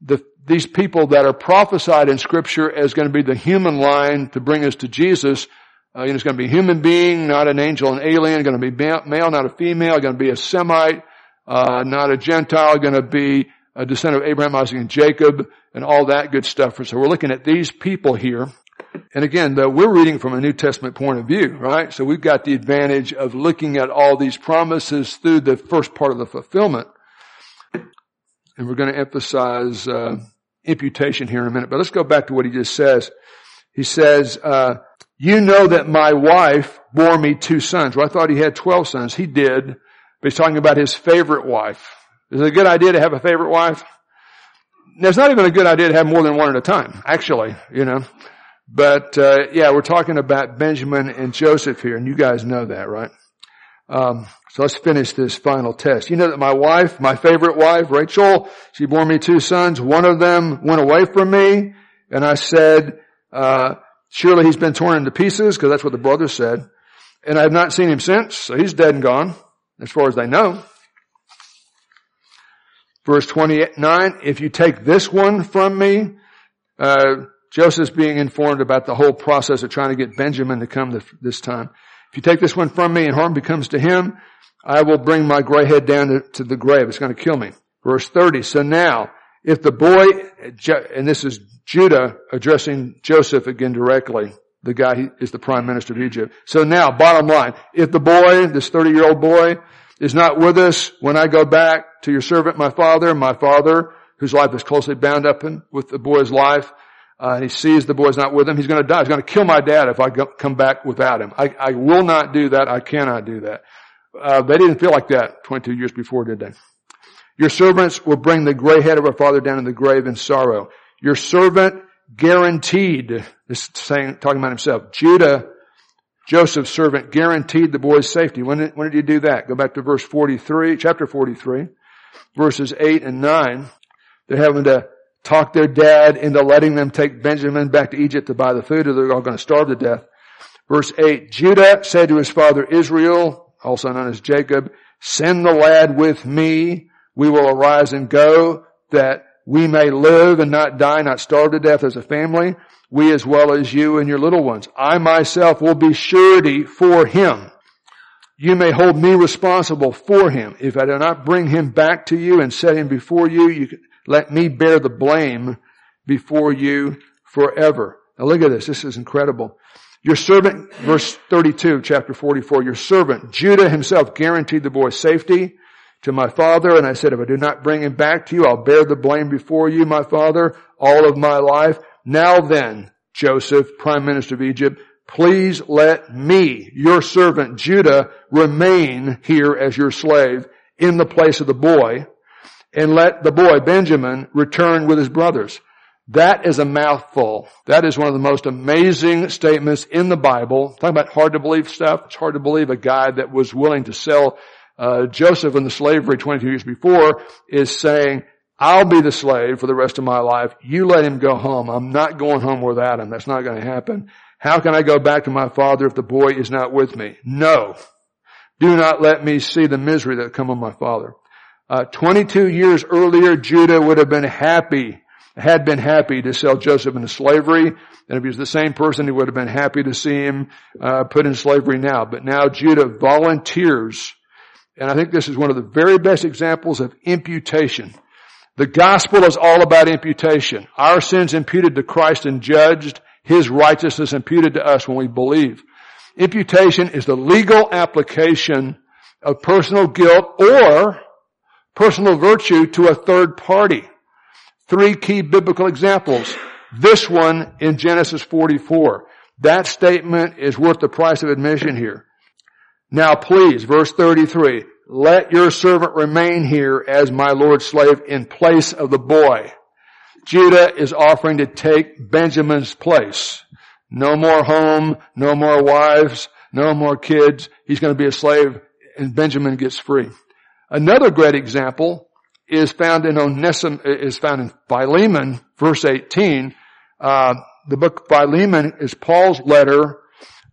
the these people that are prophesied in scripture as going to be the human line to bring us to Jesus. Uh, you know, it's going to be a human being, not an angel, an alien, going to be male, not a female, going to be a Semite, uh, not a Gentile, going to be a descendant of Abraham, Isaac, and Jacob, and all that good stuff. So we're looking at these people here. And again, we're reading from a New Testament point of view, right? So we've got the advantage of looking at all these promises through the first part of the fulfillment. And we're going to emphasize uh, imputation here in a minute. But let's go back to what he just says. He says, uh, you know that my wife bore me two sons. Well, I thought he had 12 sons. He did. But he's talking about his favorite wife. Is it a good idea to have a favorite wife? It's not even a good idea to have more than one at a time, actually, you know. But, uh, yeah, we're talking about Benjamin and Joseph here, and you guys know that, right? Um, so let's finish this final test. You know that my wife, my favorite wife, Rachel, she bore me two sons. One of them went away from me, and I said, uh, surely he's been torn into pieces, because that's what the brothers said. And I have not seen him since, so he's dead and gone, as far as they know. Verse 29, if you take this one from me, uh, Joseph's being informed about the whole process of trying to get Benjamin to come this time. If you take this one from me and harm becomes to him, I will bring my gray head down to, to the grave. It's going to kill me. Verse 30. So now, if the boy, and this is Judah addressing Joseph again directly, the guy he is the prime minister of Egypt. So now, bottom line, if the boy, this 30 year old boy, is not with us when I go back to your servant, my father, my father, whose life is closely bound up in, with the boy's life, uh, he sees the boy's not with him, he's going to die. He's going to kill my dad if I go, come back without him. I, I, will not do that. I cannot do that. Uh, they didn't feel like that 22 years before, did they? Your servants will bring the gray head of our father down in the grave in sorrow. Your servant guaranteed, this saying, talking about himself, Judah Joseph's servant guaranteed the boy's safety. When did, when did he do that? Go back to verse 43, chapter 43, verses 8 and 9. They're having to talk their dad into letting them take Benjamin back to Egypt to buy the food or they're all going to starve to death. Verse 8, Judah said to his father Israel, also known as Jacob, send the lad with me. We will arise and go that we may live and not die, not starve to death as a family we as well as you and your little ones. I myself will be surety for him. You may hold me responsible for him. If I do not bring him back to you and set him before you, you let me bear the blame before you forever. Now look at this. This is incredible. Your servant, verse 32, chapter 44, your servant, Judah himself guaranteed the boy's safety to my father. And I said, if I do not bring him back to you, I'll bear the blame before you, my father, all of my life. Now then, Joseph, prime minister of Egypt, please let me, your servant Judah, remain here as your slave in the place of the boy, and let the boy Benjamin return with his brothers. That is a mouthful. That is one of the most amazing statements in the Bible. Talking about hard to believe stuff. It's hard to believe a guy that was willing to sell uh, Joseph into slavery 22 years before is saying, I'll be the slave for the rest of my life. You let him go home. I'm not going home without him. That's not going to happen. How can I go back to my father if the boy is not with me? No. Do not let me see the misery that come on my father. Uh, 22 years earlier, Judah would have been happy, had been happy to sell Joseph into slavery. And if he was the same person, he would have been happy to see him uh, put in slavery now. But now Judah volunteers, and I think this is one of the very best examples of imputation. The gospel is all about imputation. Our sins imputed to Christ and judged, His righteousness imputed to us when we believe. Imputation is the legal application of personal guilt or personal virtue to a third party. Three key biblical examples. This one in Genesis 44. That statement is worth the price of admission here. Now please, verse 33, let your servant remain here as my Lord's slave in place of the boy. Judah is offering to take Benjamin's place. No more home, no more wives, no more kids. He's going to be a slave and Benjamin gets free. Another great example is found in Onesim, is found in Philemon, verse 18. Uh, the book Philemon is Paul's letter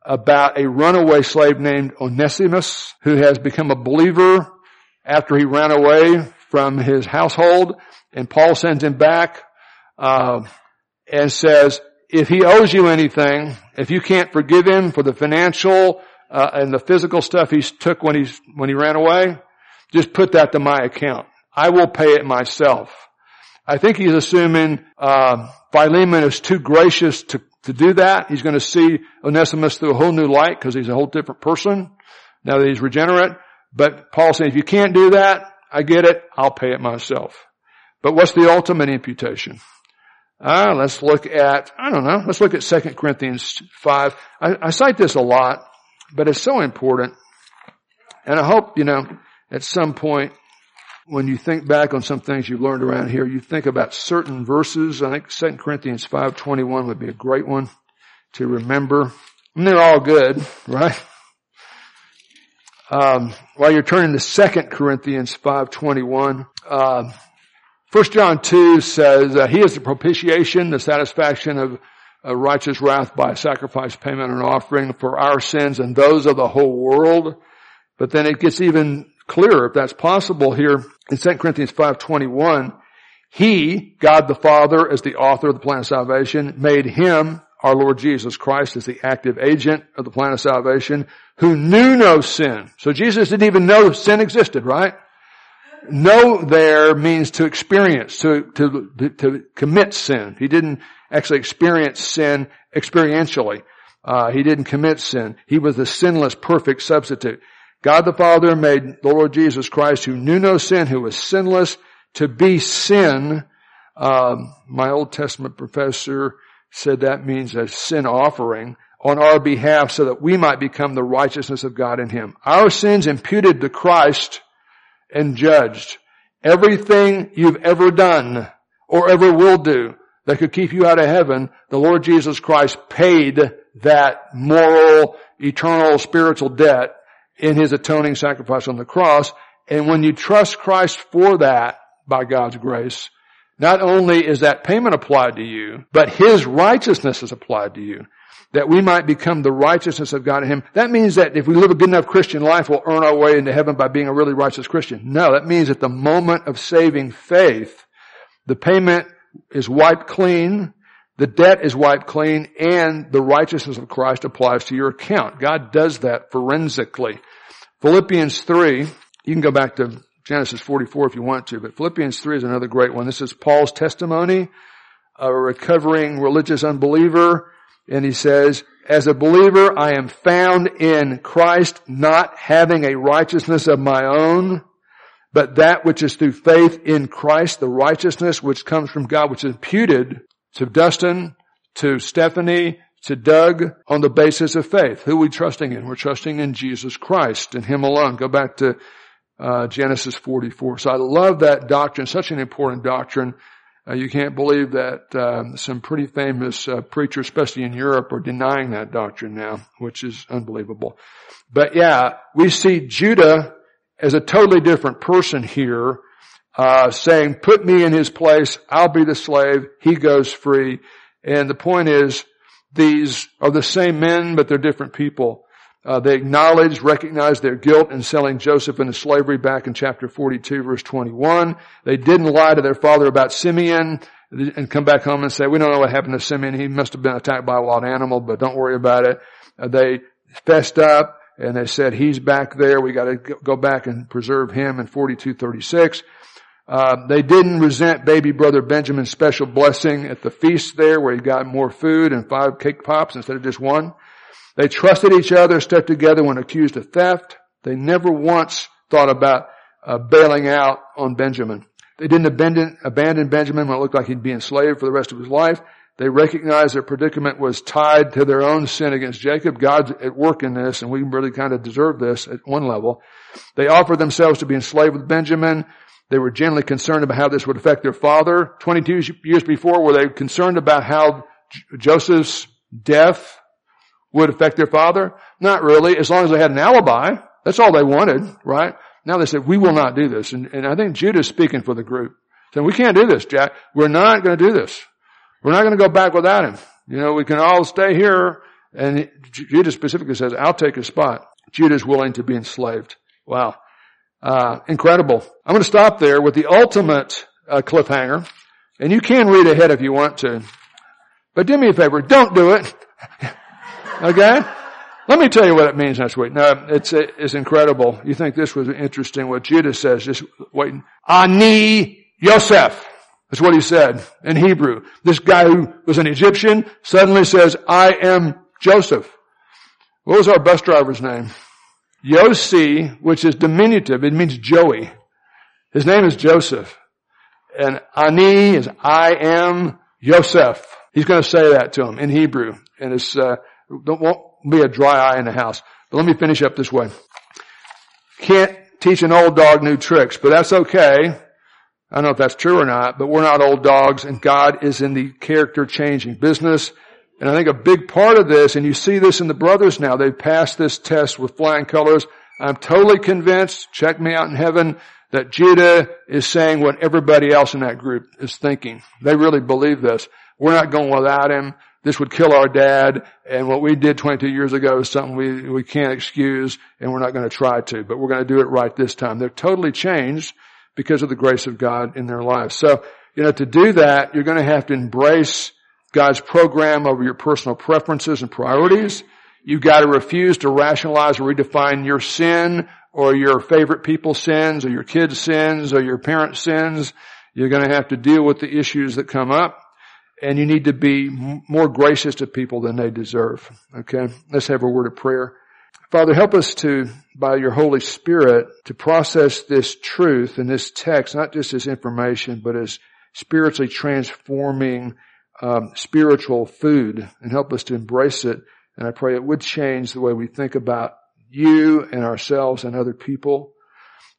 about a runaway slave named Onesimus who has become a believer after he ran away from his household. And Paul sends him back uh, and says, if he owes you anything, if you can't forgive him for the financial uh, and the physical stuff he took when he's when he ran away, just put that to my account. I will pay it myself. I think he's assuming uh, Philemon is too gracious to, to do that. He's going to see Onesimus through a whole new light because he's a whole different person now that he's regenerate. But Paul saying, if you can't do that, I get it. I'll pay it myself. But what's the ultimate imputation? Uh, let's look at, I don't know, let's look at 2 Corinthians 5. I, I cite this a lot, but it's so important. And I hope, you know, at some point when you think back on some things you've learned around here, you think about certain verses. I think 2 Corinthians 5.21 would be a great one to remember. And they're all good, right? Um, while you're turning to 2 Corinthians 5.21, uh, 1 John 2 says, uh, He is the propitiation, the satisfaction of righteous wrath by sacrifice, payment, and offering for our sins and those of the whole world. But then it gets even clearer, if that's possible here, in 2 Corinthians 5.21, He, God the Father, as the author of the plan of salvation, made Him, our Lord Jesus Christ, as the active agent of the plan of salvation, who knew no sin. So Jesus didn't even know sin existed, right? know there means to experience, to, to, to commit sin. He didn't actually experience sin experientially. Uh, he didn't commit sin. He was the sinless, perfect substitute. God the Father made the Lord Jesus Christ, who knew no sin, who was sinless, to be sin. Um, my Old Testament professor said that means a sin offering on our behalf so that we might become the righteousness of God in Him. Our sins imputed to Christ and judged. Everything you've ever done or ever will do that could keep you out of heaven, the Lord Jesus Christ paid that moral, eternal, spiritual debt in His atoning sacrifice on the cross. And when you trust Christ for that, by God's grace, not only is that payment applied to you, but His righteousness is applied to you that we might become the righteousness of God in Him. That means that if we live a good enough Christian life, we'll earn our way into heaven by being a really righteous Christian. No, that means at the moment of saving faith, the payment is wiped clean, the debt is wiped clean, and the righteousness of Christ applies to your account. God does that forensically. Philippians 3, you can go back to Genesis 44 if you want to, but Philippians 3 is another great one. This is Paul's testimony, of a recovering religious unbeliever and he says, as a believer, I am found in Christ, not having a righteousness of my own, but that which is through faith in Christ, the righteousness which comes from God, which is imputed to Dustin, to Stephanie, to Doug on the basis of faith. Who are we trusting in? We're trusting in Jesus Christ and Him alone. Go back to uh, Genesis 44. So I love that doctrine, such an important doctrine. Uh, you can't believe that uh, some pretty famous uh, preachers, especially in Europe, are denying that doctrine now, which is unbelievable. But yeah, we see Judah as a totally different person here, uh, saying, "Put me in his place. I'll be the slave. He goes free." And the point is, these are the same men, but they're different people. Uh, they acknowledged, recognized their guilt in selling Joseph into slavery back in chapter 42 verse 21. They didn't lie to their father about Simeon and come back home and say, we don't know what happened to Simeon. He must have been attacked by a wild animal, but don't worry about it. Uh, they fessed up and they said, he's back there. We got to go back and preserve him in 4236. Uh, they didn't resent baby brother Benjamin's special blessing at the feast there where he got more food and five cake pops instead of just one. They trusted each other, stuck together when accused of theft. They never once thought about uh, bailing out on Benjamin. They didn't abandon, abandon Benjamin when it looked like he'd be enslaved for the rest of his life. They recognized their predicament was tied to their own sin against Jacob. God's at work in this, and we really kind of deserve this at one level. They offered themselves to be enslaved with Benjamin. They were generally concerned about how this would affect their father. 22 years before, were they concerned about how Joseph's death would affect their father? Not really, as long as they had an alibi. That's all they wanted, right? Now they said, we will not do this. And, and I think Judah's speaking for the group. Saying, we can't do this, Jack. We're not going to do this. We're not going to go back without him. You know, we can all stay here. And Judah specifically says, I'll take his spot. Judah's willing to be enslaved. Wow. Uh, incredible. I'm going to stop there with the ultimate uh, cliffhanger. And you can read ahead if you want to. But do me a favor, don't do it. Okay? Let me tell you what it means next week. No, it's, it's incredible. You think this was interesting what Judah says, just waiting. Ani Yosef. That's what he said in Hebrew. This guy who was an Egyptian suddenly says, I am Joseph. What was our bus driver's name? Yossi, which is diminutive. It means Joey. His name is Joseph. And Ani is I am Yosef. He's going to say that to him in Hebrew. And it's, uh, don't, won't be a dry eye in the house. But let me finish up this way. Can't teach an old dog new tricks, but that's okay. I don't know if that's true or not, but we're not old dogs and God is in the character changing business. And I think a big part of this, and you see this in the brothers now, they've passed this test with flying colors. I'm totally convinced, check me out in heaven, that Judah is saying what everybody else in that group is thinking. They really believe this. We're not going without him. This would kill our dad. And what we did 22 years ago is something we, we can't excuse and we're not going to try to, but we're going to do it right this time. They're totally changed because of the grace of God in their lives. So, you know, to do that, you're going to have to embrace God's program over your personal preferences and priorities. You've got to refuse to rationalize or redefine your sin or your favorite people's sins or your kids' sins or your parents' sins. You're going to have to deal with the issues that come up and you need to be more gracious to people than they deserve. Okay. Let's have a word of prayer. Father, help us to, by your Holy Spirit, to process this truth and this text, not just as information, but as spiritually transforming um, spiritual food, and help us to embrace it. And I pray it would change the way we think about you and ourselves and other people.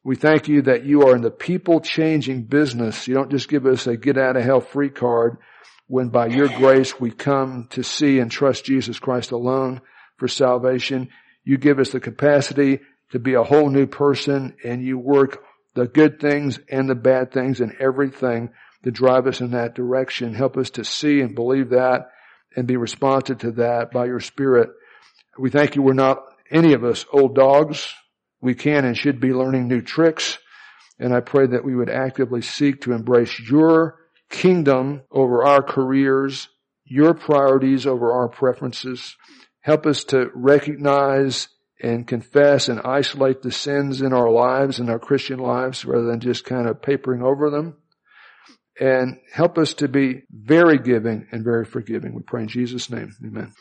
We thank you that you are in the people changing business. You don't just give us a get out of hell free card when by your grace we come to see and trust Jesus Christ alone for salvation. You give us the capacity to be a whole new person and you work the good things and the bad things and everything to drive us in that direction. Help us to see and believe that and be responsive to that by your spirit. We thank you we're not any of us old dogs. We can and should be learning new tricks. And I pray that we would actively seek to embrace your kingdom over our careers, your priorities over our preferences. Help us to recognize and confess and isolate the sins in our lives and our Christian lives rather than just kind of papering over them and help us to be very giving and very forgiving. We pray in Jesus' name. Amen.